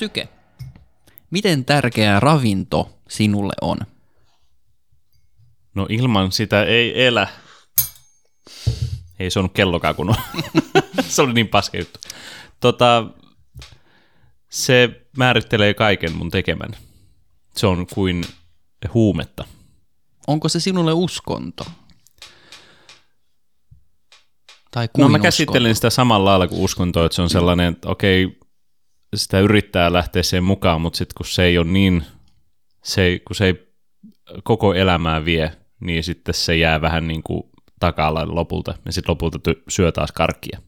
Syke, miten tärkeä ravinto sinulle on? No ilman sitä ei elä. Ei se on kellokaan kun on. se oli niin paska juttu. Tota, se määrittelee kaiken mun tekemän. Se on kuin huumetta. Onko se sinulle uskonto? Tai No mä käsittelen sitä samalla lailla kuin uskonto, että se on sellainen, että okei, sitä yrittää lähteä sen mukaan, mutta sitten kun se ei ole niin, se ei, kun se ei koko elämää vie, niin sitten se jää vähän niin kuin taka lopulta, ja sitten lopulta ty- syö taas karkkia.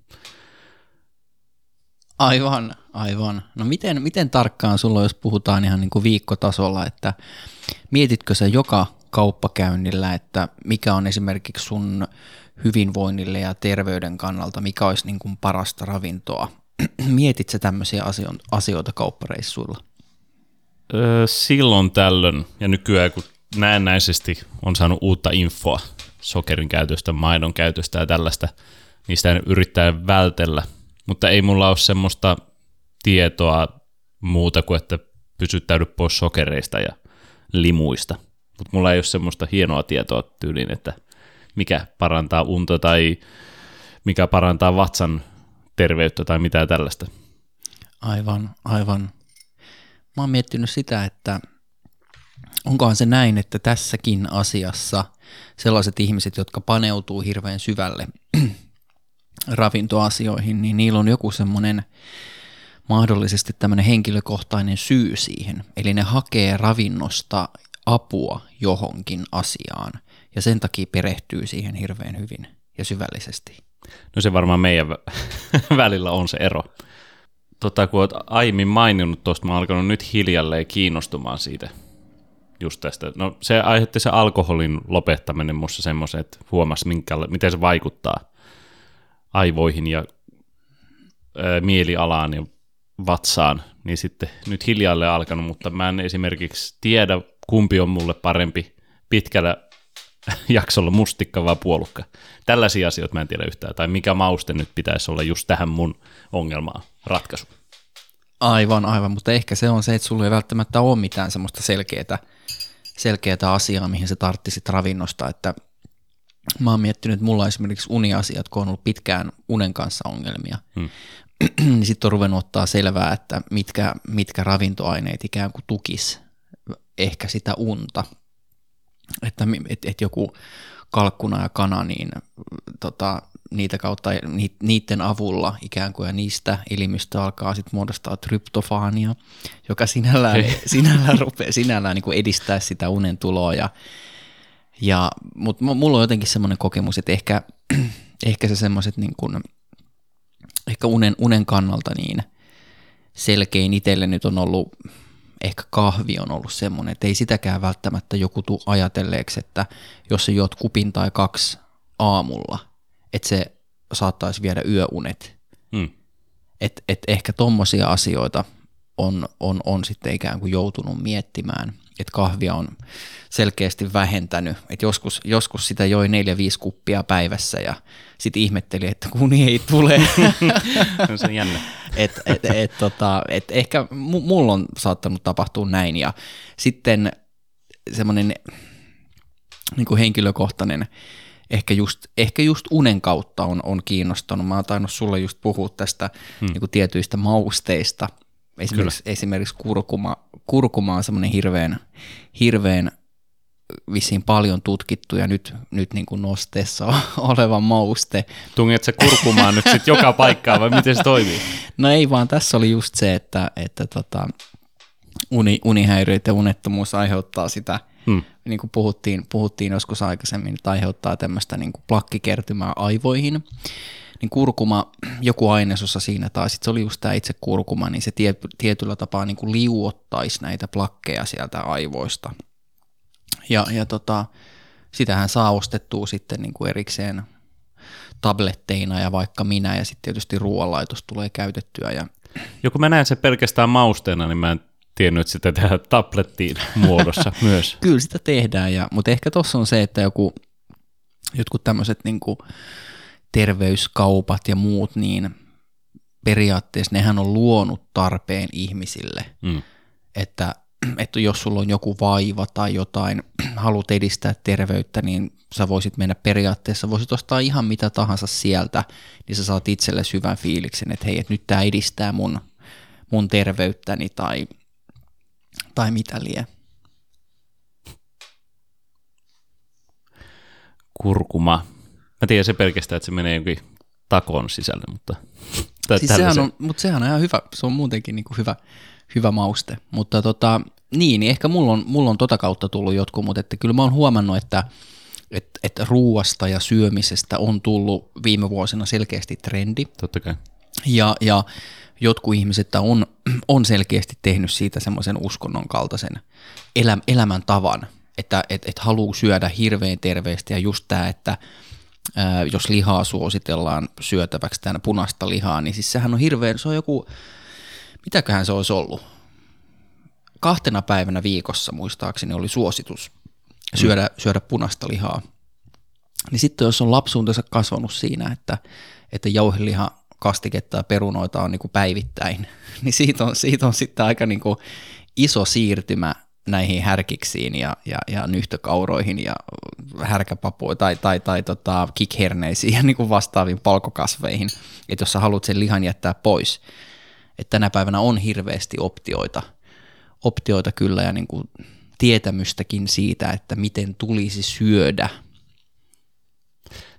Aivan, aivan. No miten, miten tarkkaan sulla, jos puhutaan ihan niin kuin viikkotasolla, että mietitkö sä joka kauppakäynnillä, että mikä on esimerkiksi sun hyvinvoinnille ja terveyden kannalta, mikä olisi niin kuin parasta ravintoa? Mietit sä tämmöisiä asio- asioita kauppareissuilla? Öö, silloin tällöin, ja nykyään kun näennäisesti on saanut uutta infoa sokerin käytöstä, maidon käytöstä ja tällaista, sitä yrittää vältellä. Mutta ei mulla ole semmoista tietoa muuta kuin, että pysyttäydy pois sokereista ja limuista. Mutta mulla ei ole semmoista hienoa tietoa tyyliin, että mikä parantaa unta tai mikä parantaa vatsan terveyttä tai mitä tällaista. Aivan, aivan. Mä oon miettinyt sitä, että onkohan se näin, että tässäkin asiassa sellaiset ihmiset, jotka paneutuu hirveän syvälle ravintoasioihin, niin niillä on joku semmoinen mahdollisesti tämmöinen henkilökohtainen syy siihen. Eli ne hakee ravinnosta apua johonkin asiaan ja sen takia perehtyy siihen hirveän hyvin ja syvällisesti. No se varmaan meidän vä- välillä on se ero. Tota, kun olet aiemmin maininnut tuosta, mä oon alkanut nyt hiljalleen kiinnostumaan siitä just tästä. No se aiheutti se alkoholin lopettaminen musta semmoisen, että huomasi minkäla- miten se vaikuttaa aivoihin ja ää, mielialaan ja vatsaan, niin sitten nyt hiljalleen alkanut, mutta mä en esimerkiksi tiedä, kumpi on mulle parempi pitkällä jaksolla mustikka vai puolukka. Tällaisia asioita mä en tiedä yhtään, tai mikä mauste nyt pitäisi olla just tähän mun ongelmaan ratkaisu. Aivan, aivan, mutta ehkä se on se, että sulla ei välttämättä ole mitään semmoista selkeää, selkeää asiaa, mihin sä tarttisit ravinnosta, että mä oon miettinyt, että mulla on esimerkiksi uniasiat, kun on ollut pitkään unen kanssa ongelmia, Hmm. niin sitten on ruvennut ottaa selvää, että mitkä, mitkä ravintoaineet ikään kuin tukis ehkä sitä unta, että et, et joku kalkkuna ja kana, niin tota, niitä kautta, ni- niiden avulla ikään kuin ja niistä elimistö alkaa sitten muodostaa tryptofaania, joka sinällään, sinällään, rupeaa, sinällään niin kuin edistää sitä unen tuloa. Ja, ja, Mutta mulla on jotenkin semmoinen kokemus, että ehkä, ehkä se semmoiset niin kuin, ehkä unen, unen kannalta niin selkein itselle nyt on ollut, ehkä kahvi on ollut semmoinen, että ei sitäkään välttämättä joku tuu ajatelleeksi, että jos sä juot kupin tai kaksi aamulla, että se saattaisi viedä yöunet. Hmm. Et, et ehkä tommosia asioita on, on, on sitten ikään kuin joutunut miettimään, että kahvia on selkeästi vähentänyt, että joskus, joskus sitä joi neljä viisi kuppia päivässä ja sitten ihmetteli, että uni ei tule. No se on jännä. et, et, et, tota, et ehkä mu- mulla on saattanut tapahtua näin ja sitten semmoinen niin kuin henkilökohtainen ehkä just, ehkä just unen kautta on, on kiinnostanut. Mä oon tainnut sulle just puhua tästä hmm. niin kuin tietyistä mausteista. Esimerkiksi, esimerkiksi kurkuma, kurkuma on semmoinen hirveän, hirveän vissiin paljon tutkittu ja nyt, nyt niin kuin nosteessa oleva mauste. Tunget sä kurkumaan nyt sitten joka paikkaan vai miten se toimii? No ei vaan, tässä oli just se, että, että tota, uni, unihäiriöt ja unettomuus aiheuttaa sitä, Hmm. niin kuin puhuttiin, puhuttiin joskus aikaisemmin, että aiheuttaa tämmöistä niin kuin plakkikertymää aivoihin. Niin kurkuma, joku ainesosa siinä, tai sitten se oli just tämä itse kurkuma, niin se tie, tietyllä tapaa niin kuin liuottaisi näitä plakkeja sieltä aivoista. Ja, ja tota, sitähän saa ostettua sitten niin kuin erikseen tabletteina ja vaikka minä, ja sitten tietysti ruoanlaitos tulee käytettyä. Ja Joku mä näen sen pelkästään mausteena, niin mä en tiennyt, että sitä tehdään tablettiin muodossa myös. Kyllä sitä tehdään, ja, mutta ehkä tuossa on se, että joku, jotkut tämmöiset niin terveyskaupat ja muut, niin periaatteessa nehän on luonut tarpeen ihmisille, Mm. että, että jos sulla on joku vaiva tai jotain, haluat edistää terveyttä, niin sä voisit mennä periaatteessa, voisit ostaa ihan mitä tahansa sieltä, niin sä saat itsellesi hyvän fiiliksen, että hei, että nyt tämä edistää mun, mun terveyttäni tai, tai mitä lie. Kurkuma. Mä tiedän se pelkästään, että se menee jonkin takon sisälle, mutta... Tai Siis sehän on, mutta sehän on ihan hyvä, se on muutenkin niin kuin hyvä, hyvä mauste. Mutta tota, niin, niin ehkä mulla on, mulla on tota kautta tullut jotkut, mutta että kyllä mä oon huomannut, että että että ruuasta ja syömisestä on tullut viime vuosina selkeästi trendi. Totta kai. Ja, ja jotkut ihmiset on, on selkeästi tehnyt siitä semmoisen uskonnon kaltaisen elä, elämäntavan, että et, et haluaa syödä hirveän terveesti ja just tämä, että ää, jos lihaa suositellaan syötäväksi tämän punaista lihaa, niin siis sehän on hirveän, se on joku, mitäköhän se olisi ollut? Kahtena päivänä viikossa muistaakseni oli suositus syödä, syödä punaista lihaa. Niin sitten jos on lapsuutensa kasvanut siinä, että, että jauheliha, kastiketta ja perunoita on niin kuin päivittäin, niin siitä on, siitä on sitten aika niin kuin iso siirtymä näihin härkiksiin ja, ja, ja nyhtökauroihin ja härkäpapuihin tai, tai, tai tota, kikherneisiin ja niin kuin vastaaviin palkokasveihin, että jos sä haluat sen lihan jättää pois, että tänä päivänä on hirveästi optioita, optioita kyllä ja niin kuin tietämystäkin siitä, että miten tulisi syödä.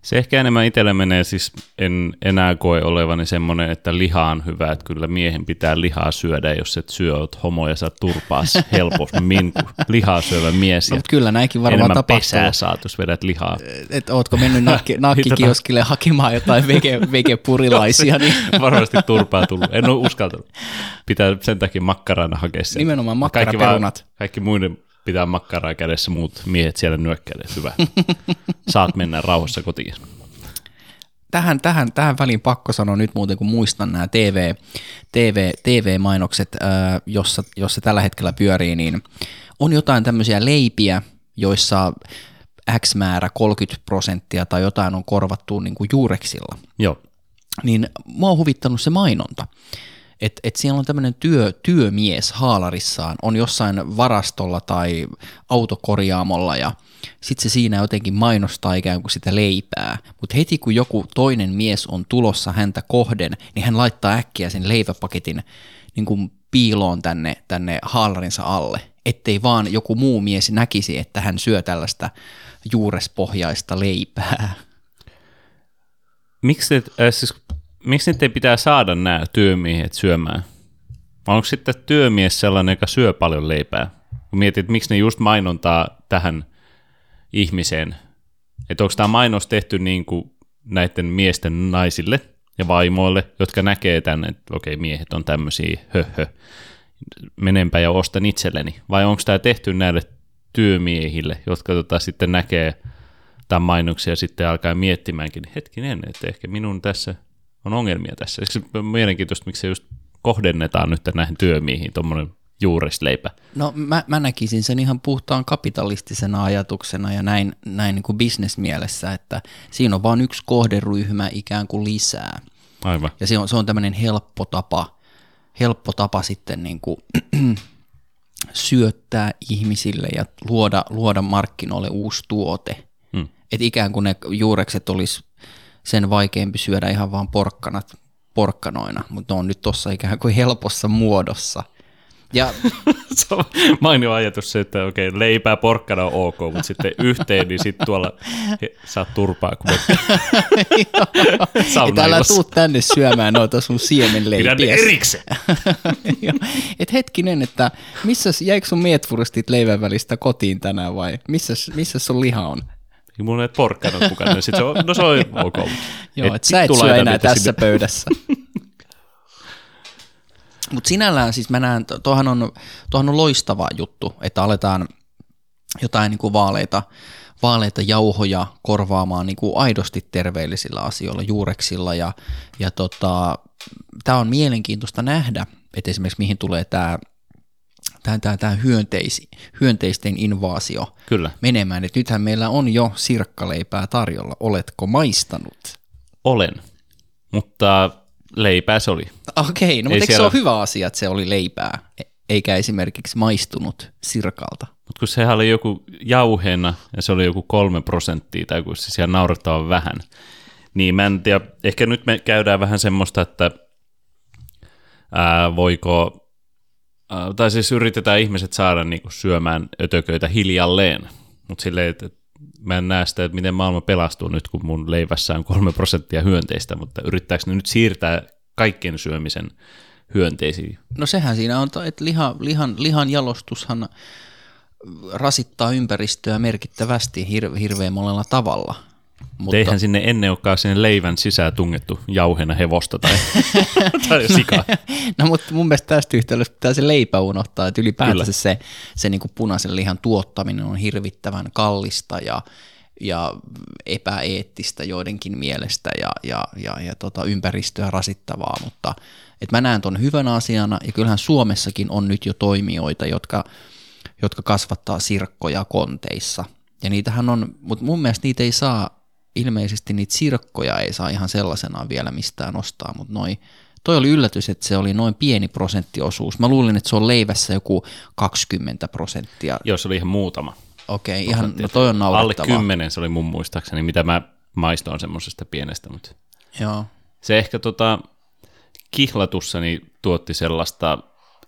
Se ehkä enemmän itselle menee, siis en enää koe olevani semmoinen, että liha on hyvä, että kyllä miehen pitää lihaa syödä, jos et syö, oot homo ja sä turpaas helpommin kuin lihaa syövä mies. No, mutta kyllä näinkin varmaan tapahtuu. pesää saat, jos vedät lihaa. että ootko mennyt nakki, nakkikioskille hakemaan jotain vege, vegepurilaisia, niin Varmasti turpaa tullut. En ole uskaltanut. Pitää sen takia makkarana hakea sen. Nimenomaan Kaikki, makkaraperunat. vaan- kaikki muiden pitää makkaraa kädessä, muut miehet siellä nyökkäilee. Hyvä. Saat mennä rauhassa kotiin. tähän, tähän, tähän väliin pakko sanoa nyt muuten, kun muistan nämä TV, TV, TV-mainokset, ää, jossa, jossa tällä hetkellä pyörii, niin on jotain tämmöisiä leipiä, joissa X määrä 30 prosenttia tai jotain on korvattu niin kuin juureksilla. Joo. niin mua on huvittanut se mainonta. Että et siellä on tämmöinen työ, työmies haalarissaan, on jossain varastolla tai autokorjaamolla ja sitten se siinä jotenkin mainostaa ikään kuin sitä leipää. Mutta heti kun joku toinen mies on tulossa häntä kohden, niin hän laittaa äkkiä sen leiväpaketin niin kuin piiloon tänne, tänne haalarinsa alle, ettei vaan joku muu mies näkisi, että hän syö tällaista juurespohjaista leipää. Miksi, äh, siis, miksi niiden pitää saada nämä työmiehet syömään? Vai onko sitten työmies sellainen, joka syö paljon leipää? Kun mietit, miksi ne just mainontaa tähän ihmiseen. Että onko tämä mainos tehty niin kuin näiden miesten naisille ja vaimoille, jotka näkee tänne, että okei, miehet on tämmöisiä, höhö, menenpä ja ostan itselleni. Vai onko tämä tehty näille työmiehille, jotka tota, sitten näkee tämän mainoksia ja sitten alkaa miettimäänkin, hetkinen, että ehkä minun tässä on ongelmia tässä. Eikö mielenkiintoista, miksi se just kohdennetaan nyt näihin työmiehiin tuommoinen juuresleipä. No mä, mä näkisin sen ihan puhtaan kapitalistisena ajatuksena ja näin, näin niin kuin bisnesmielessä, että siinä on vain yksi kohderyhmä ikään kuin lisää. Aivan. Ja se on, se on tämmöinen helppo tapa, helppo tapa sitten niin kuin syöttää ihmisille ja luoda, luoda markkinoille uusi tuote. Hmm. Että ikään kuin ne juurekset olisi sen vaikeampi syödä ihan vaan porkkanat porkkanoina, mutta ne on nyt tuossa ikään kuin helpossa muodossa. Ja Se on mainio ajatus se, että okei, leipää porkkana on ok, mutta sitten yhteen, niin sitten tuolla he, saat turpaa, kun Et älä tuu tänne syömään noita sun ne siemenleipiä. erikseen. Joo. Et hetkinen, että missä jäikö sun mietfuristit leivän välistä kotiin tänään vai missä, missä sun liha on? Ja mulla on näitä porkkanoita mukana, niin sit se on, no se on ok. Joo, et, sä et syö enää tässä sinne. pöydässä. Mutta sinällään siis mä näen, tohan on, tohan on loistava juttu, että aletaan jotain niin kuin vaaleita, vaaleita jauhoja korvaamaan niin kuin aidosti terveellisillä asioilla, juureksilla ja, ja tota, tämä on mielenkiintoista nähdä, että esimerkiksi mihin tulee tämä tämä, tämä, tämä hyönteis, hyönteisten invaasio Kyllä, menemään. Et nythän meillä on jo sirkkaleipää tarjolla. Oletko maistanut? olen. Mutta leipää se oli. Okei, no Ei mutta eikö se siellä- ole hyvä asia, että se oli leipää, e- eikä esimerkiksi maistunut sirkalta? Mutta kun sehän oli joku jauheena ja se oli joku kolme prosenttia tai kun se siellä naurettavan vähän, niin mä en tiedä, ehkä nyt me käydään vähän semmoista, että ää, voiko, ää, tai siis yritetään ihmiset saada niinku syömään ötököitä hiljalleen, mutta silleen, että että mä en näe sitä, että miten maailma pelastuu nyt, kun mun leivässä on kolme prosenttia hyönteistä, mutta yrittääkö ne nyt siirtää kaikkien syömisen hyönteisiin? No sehän siinä on, että liha, lihan, lihan jalostushan rasittaa ympäristöä merkittävästi hir, hirveän monella tavalla. Mutta eihän sinne ennen olekaan sinne leivän sisään tungettu jauhena hevosta tai, tai sikaa. No mutta mun mielestä tästä yhtälöstä pitää se leipä unohtaa, että ylipäätään Kyllä. se, se, niin kuin punaisen lihan tuottaminen on hirvittävän kallista ja, ja epäeettistä joidenkin mielestä ja, ja, ja, ja tota, ympäristöä rasittavaa, mutta et mä näen ton hyvänä asiana ja kyllähän Suomessakin on nyt jo toimijoita, jotka, jotka kasvattaa sirkkoja konteissa ja niitähän on, mutta mun mielestä niitä ei saa, ilmeisesti niitä sirkkoja ei saa ihan sellaisenaan vielä mistään ostaa, mutta noi, toi oli yllätys, että se oli noin pieni prosenttiosuus. Mä luulin, että se on leivässä joku 20 prosenttia. Joo, se oli ihan muutama. Okei, ihan, no toi on Alle naurettavaa. kymmenen se oli mun muistaakseni, mitä mä maistoin semmoisesta pienestä, mutta Joo. se ehkä tota, kihlatussani tuotti sellaista,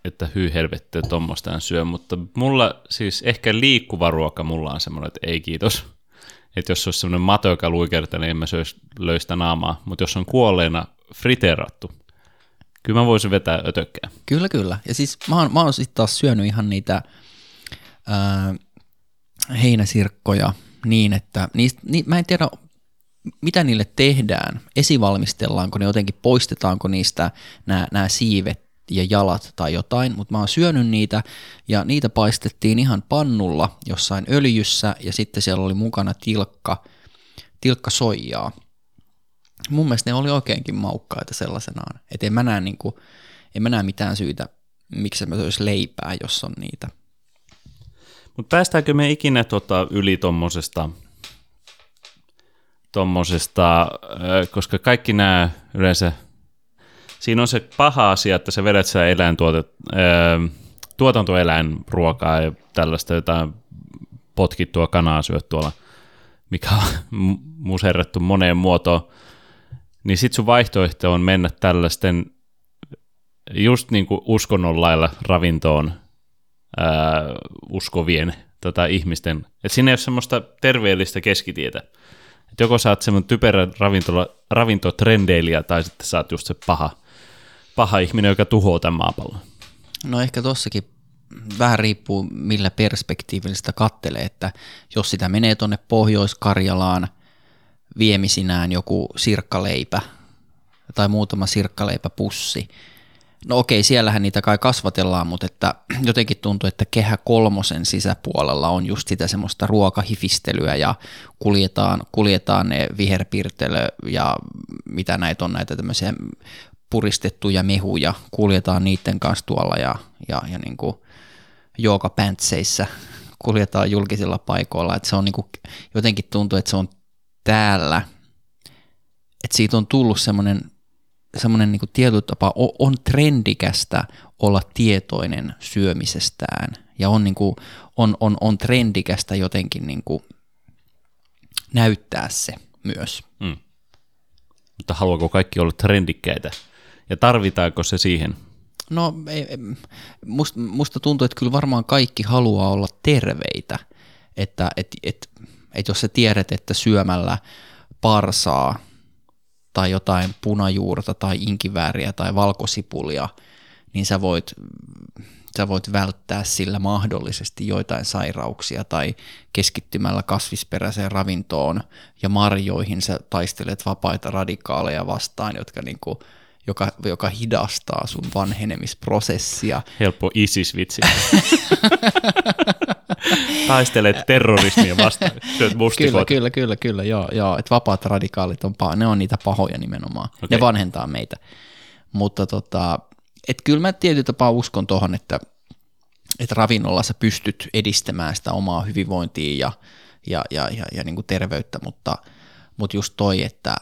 että hyy helvetti, että tuommoista syö, mutta mulla siis ehkä liikkuva ruoka mulla on semmoinen, että ei kiitos. Että jos olisi semmoinen mato, joka luikertaa, niin en mä söisi löistä naamaa, mutta jos on kuolleena friteerattu, kyllä mä voisin vetää ötökkää. Kyllä, kyllä. Ja siis mä oon, mä oon sitten taas syönyt ihan niitä ää, heinäsirkkoja niin, että niistä, ni, mä en tiedä, mitä niille tehdään. Esivalmistellaanko ne jotenkin, poistetaanko niistä nämä siivet ja jalat tai jotain, mutta mä oon syönyt niitä ja niitä paistettiin ihan pannulla jossain öljyssä ja sitten siellä oli mukana tilkka, tilkka soijaa. Mun mielestä ne oli oikeinkin maukkaita sellaisenaan. Että en mä näe, niinku, en mä näe mitään syytä, miksi mä söisi leipää, jos on niitä. Mutta päästäänkö me ikinä tota yli tuommoisesta, tommosesta, ö, koska kaikki nämä yleensä, siinä on se paha asia, että sä vedät sitä eläintuotet, ö, tuotantoeläinruokaa ja tällaista jotain potkittua kanaa syöt tuolla, mikä on mu- muserrettu moneen muotoon, niin sit sun vaihtoehto on mennä tällaisten just niin kuin uskonnon lailla ravintoon ää, uskovien tota, ihmisten. Et siinä ei ole semmoista terveellistä keskitietä. Et joko sä oot semmoinen typerä ravintola, ravintotrendeilijä tai sitten sä oot just se paha, paha ihminen, joka tuhoaa tämän maapallon. No ehkä tossakin vähän riippuu millä perspektiivillä sitä kattelee, että jos sitä menee tuonne Pohjois-Karjalaan viemisinään joku sirkkaleipä tai muutama sirkkaleipäpussi, no okei, siellähän niitä kai kasvatellaan, mutta että jotenkin tuntuu, että kehä kolmosen sisäpuolella on just sitä semmoista ruokahifistelyä ja kuljetaan, kuljetaan ne viherpirtelö ja mitä näitä on näitä tämmöisiä puristettuja mehuja, kuljetaan niiden kanssa tuolla ja, ja, ja niin kuin kuljetaan julkisilla paikoilla, että se on niin kuin, jotenkin tuntuu, että se on täällä, että siitä on tullut semmoinen semmoinen niin tietyllä tapaa on trendikästä olla tietoinen syömisestään ja on, niin kuin, on, on, on trendikästä jotenkin niin kuin näyttää se myös. Mm. Mutta haluaako kaikki olla trendikkäitä? Ja tarvitaanko se siihen? No musta, musta tuntuu, että kyllä varmaan kaikki haluaa olla terveitä, että et, et, et jos sä tiedät, että syömällä parsaa tai jotain punajuurta tai inkivääriä tai valkosipulia, niin sä voit, sä voit välttää sillä mahdollisesti joitain sairauksia tai keskittymällä kasvisperäiseen ravintoon ja marjoihin sä taistelet vapaita radikaaleja vastaan, jotka niinku, joka, joka hidastaa sun vanhenemisprosessia. Helppo ISIS-vitsi. Taistelet terrorismia vastaan, syöt Kyllä, mustikoita. kyllä, kyllä, kyllä, joo, joo että vapaat radikaalit on, paha, ne on niitä pahoja nimenomaan, okay. Ne vanhentaa meitä. Mutta tota, et kyllä mä tietyllä tapaa uskon tuohon, että, että ravinnolla sä pystyt edistämään sitä omaa hyvinvointia ja, ja, ja, ja, ja niin kuin terveyttä, mutta, mutta just toi, että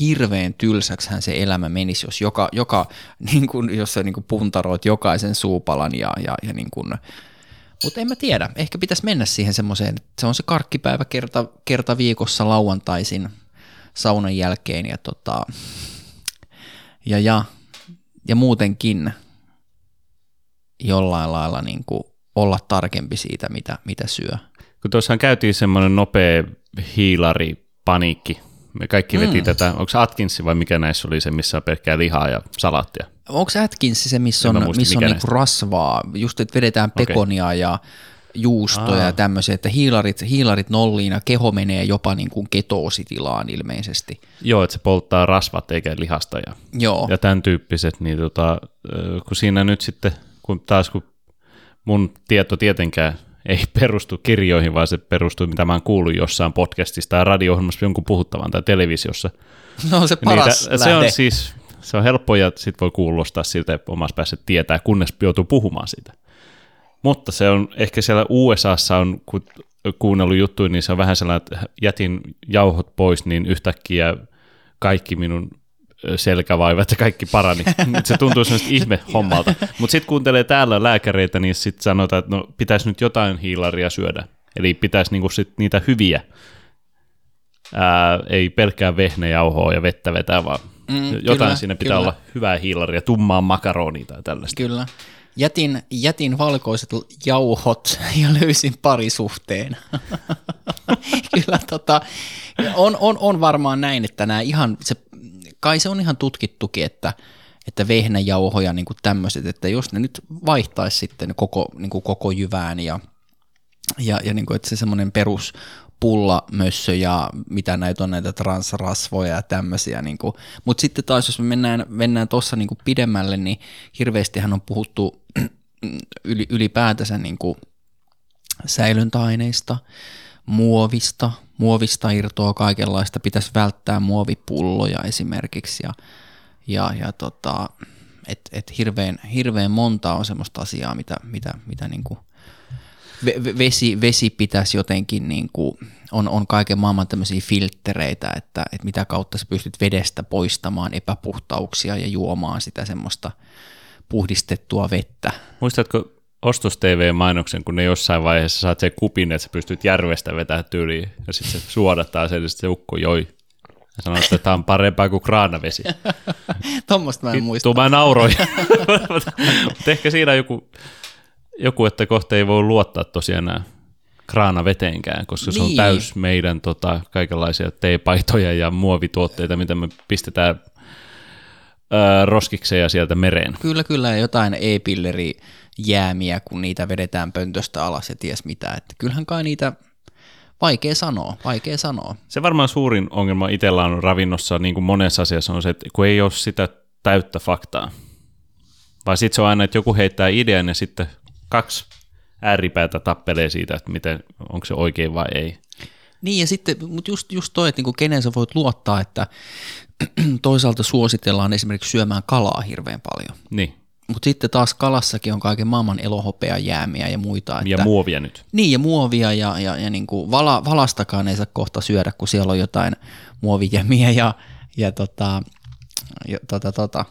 hirveän tylsäksihän se elämä menisi, jos joka, joka niin kuin, jos sä niin kuin puntaroit jokaisen suupalan ja, ja, ja niin kuin, mutta en mä tiedä, ehkä pitäisi mennä siihen semmoiseen, että se on se karkkipäivä kerta, kerta viikossa lauantaisin saunan jälkeen ja, tota, ja, ja, ja muutenkin jollain lailla niin kuin olla tarkempi siitä, mitä, mitä syö. Kun tuossahan käytiin semmoinen nopea hiilari paniikki. Me kaikki veti mm. tätä, onko se Atkinsi vai mikä näissä oli se, missä on pelkkää lihaa ja salaattia? Onko Atkins se, missä on, muista, missä on niinku rasvaa, just että vedetään pekonia okay. ja juustoja Aa. ja tämmöisiä, että hiilarit, hiilarit nolliin ja keho menee jopa niin kuin ketoositilaan ilmeisesti. Joo, että se polttaa rasvat eikä lihasta ja, Joo. ja tämän tyyppiset, niin tota, kun siinä nyt sitten, kun taas kun mun tieto tietenkään ei perustu kirjoihin, vaan se perustuu, mitä mä oon kuullut jossain podcastista tai radio-ohjelmassa jonkun puhuttavan tai televisiossa. No se paras Niitä, Se on siis, se on helppo ja sit voi kuulostaa siltä, omassa päässä tietää, kunnes joutuu puhumaan siitä. Mutta se on ehkä siellä USAssa on, kun kuunnellut juttuja, niin se on vähän sellainen, että jätin jauhot pois, niin yhtäkkiä kaikki minun selkävaivat ja kaikki parani. se tuntuu semmoista ihme hommalta. Mutta sitten kuuntelee täällä lääkäreitä, niin sitten sanotaan, että no, pitäisi nyt jotain hiilaria syödä. Eli pitäisi niinku sit niitä hyviä, ää, ei pelkkää vehnäjauhoa ja vettä vetää, vaan mm, jotain kyllä, siinä pitää kyllä. olla hyvää hiilaria, tummaa makaronia tai tällaista. Kyllä. Jätin, jätin valkoiset jauhot ja löysin parisuhteen. kyllä tota, on, on, on varmaan näin, että nämä ihan, se kai se on ihan tutkittukin, että, että vehnäjauhoja niin kuin tämmöiset, että jos ne nyt vaihtaisi sitten koko, niin kuin koko jyvään ja, ja, ja niin kuin, että se semmoinen perus pullamössö ja mitä näitä on näitä transrasvoja ja tämmöisiä. Niin Mutta sitten taas, jos me mennään, mennään tuossa niin pidemmälle, niin hirveästihän on puhuttu yli, ylipäätänsä niin kuin säilöntäaineista, muovista, muovista irtoa kaikenlaista, pitäisi välttää muovipulloja esimerkiksi ja, ja, ja tota, et, et hirveän, hirveän monta on semmoista asiaa, mitä, mitä, mitä niin kuin vesi, vesi pitäisi jotenkin, niin kuin, on, on kaiken maailman tämmöisiä filttereitä, että, että mitä kautta sä pystyt vedestä poistamaan epäpuhtauksia ja juomaan sitä semmoista puhdistettua vettä. Muistatko ostos TV-mainoksen, kun ne jossain vaiheessa saat sen kupin, että sä pystyt järvestä vetää tyyliin, ja sitten se suodattaa sen, ja sitten se ukko joi. Ja sanoi, että tämä on parempaa kuin kraanavesi. Tuommoista mä en muista. Tuo mä nauroin. Mutta ehkä siinä joku, joku, että kohta ei voi luottaa tosiaan nämä kraanaveteenkään, koska niin. se on niin. täys meidän tota, kaikenlaisia teepaitoja ja muovituotteita, mitä me pistetään roskikseja sieltä mereen. Kyllä, kyllä, jotain e-pilleri jäämiä, kun niitä vedetään pöntöstä alas ja ties mitä. Että kyllähän kai niitä, vaikea sanoa, vaikea sanoa. Se varmaan suurin ongelma itsellä on ravinnossa, niin kuin monessa asiassa on se, että kun ei ole sitä täyttä faktaa. Vai sitten se on aina, että joku heittää idean ja sitten kaksi ääripäätä tappelee siitä, että miten, onko se oikein vai ei. Niin ja sitten, mutta just, just toi, että niinku kenen sä voit luottaa, että toisaalta suositellaan esimerkiksi syömään kalaa hirveän paljon. Niin. Mutta sitten taas kalassakin on kaiken maailman elohopea jäämiä ja muita. Että, ja muovia nyt. Niin, ja muovia ja, ja, ja niin kuin vala, valastakaan ei saa kohta syödä, kun siellä on jotain muovijämiä ja, ja, tota, ja tota, tota.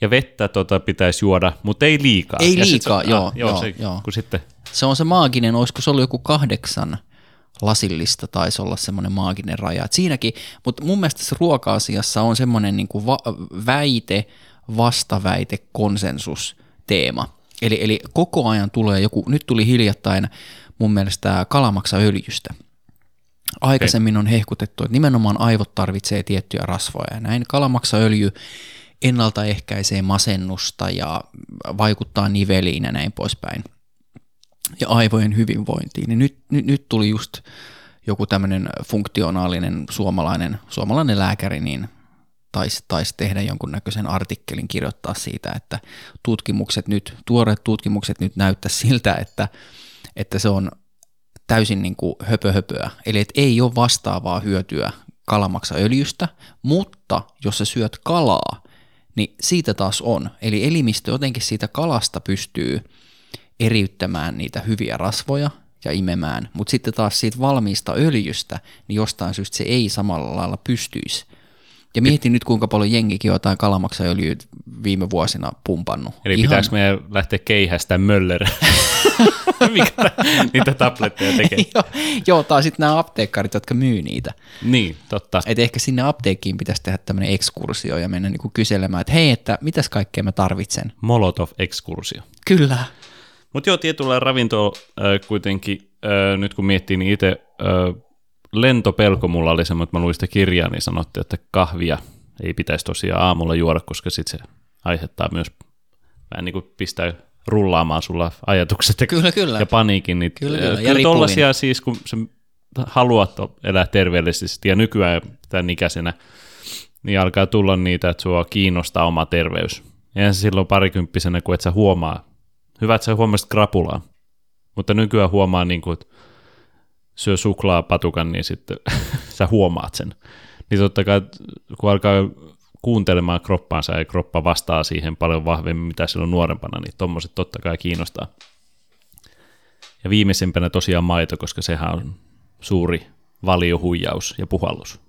Ja vettä tota pitäisi juoda, mutta ei liikaa. Ei ja liikaa, sit, joo, ah, joo, joo, se, joo. Kun sitten. Se on se maaginen, olisiko se ollut joku kahdeksan lasillista taisi olla semmoinen maaginen raja. Et siinäkin, mutta mun mielestä tässä ruoka-asiassa on semmoinen niin kuin va- väite, vastaväite, konsensus teema. Eli, eli koko ajan tulee joku, nyt tuli hiljattain mun mielestä kalamaksa öljystä. Aikaisemmin on hehkutettu, että nimenomaan aivot tarvitsee tiettyjä rasvoja ja näin öljy ennaltaehkäisee masennusta ja vaikuttaa niveliin ja näin poispäin ja aivojen hyvinvointiin. Niin nyt, nyt, nyt tuli just joku tämmöinen funktionaalinen suomalainen, suomalainen lääkäri, niin taisi tais tehdä jonkunnäköisen artikkelin kirjoittaa siitä, että tutkimukset nyt, tuoreet tutkimukset nyt näyttää siltä, että, että se on täysin niin kuin höpöhöpöä. Eli että ei ole vastaavaa hyötyä kalamaksaöljystä, mutta jos sä syöt kalaa, niin siitä taas on. Eli elimistö jotenkin siitä kalasta pystyy eriyttämään niitä hyviä rasvoja ja imemään, mutta sitten taas siitä valmiista öljystä, niin jostain syystä se ei samalla lailla pystyisi Ja mietin nyt, kuinka paljon jengikin on jotain kalamaksaöljyä viime vuosina pumpannut. Eli Ihan... pitääkö meidän lähteä keihästä möller? Mikä niitä tabletteja tekee? joo, joo, tai sitten nämä apteekkarit, jotka myy niitä. Niin, totta. Et ehkä sinne apteekkiin pitäisi tehdä tämmöinen ekskursio ja mennä niinku kyselemään, että hei, että mitäs kaikkea mä tarvitsen. Molotov-ekskursio. Kyllä. Mutta joo, tietyllä ravinto äh, kuitenkin, äh, nyt kun miettii, niin itse äh, lentopelko mulla oli semmoinen, että mä luin sitä kirjaa, niin sanottiin, että kahvia ei pitäisi tosiaan aamulla juoda, koska sitten se aiheuttaa myös vähän niin kuin pistää rullaamaan sulla ajatukset ja, kyllä, kyllä. ja paniikin. Niin, kyllä, kyllä. Ja kyllä tollaisia siis, kun sä haluat elää terveellisesti ja nykyään tämän ikäisenä, niin alkaa tulla niitä, että sua kiinnostaa oma terveys. Eihän se silloin parikymppisenä, kun et sä huomaa. Hyvä, että sä huomasit krapulaa. Mutta nykyään huomaa, niin kuin, että syö suklaapatukan, niin sitten sä huomaat sen. Niin totta kai, kun alkaa kuuntelemaan kroppaansa ja kroppa vastaa siihen paljon vahvemmin, mitä silloin nuorempana, niin tommoset totta kai kiinnostaa. Ja viimeisimpänä tosiaan maito, koska sehän on suuri valiohuijaus ja puhallus.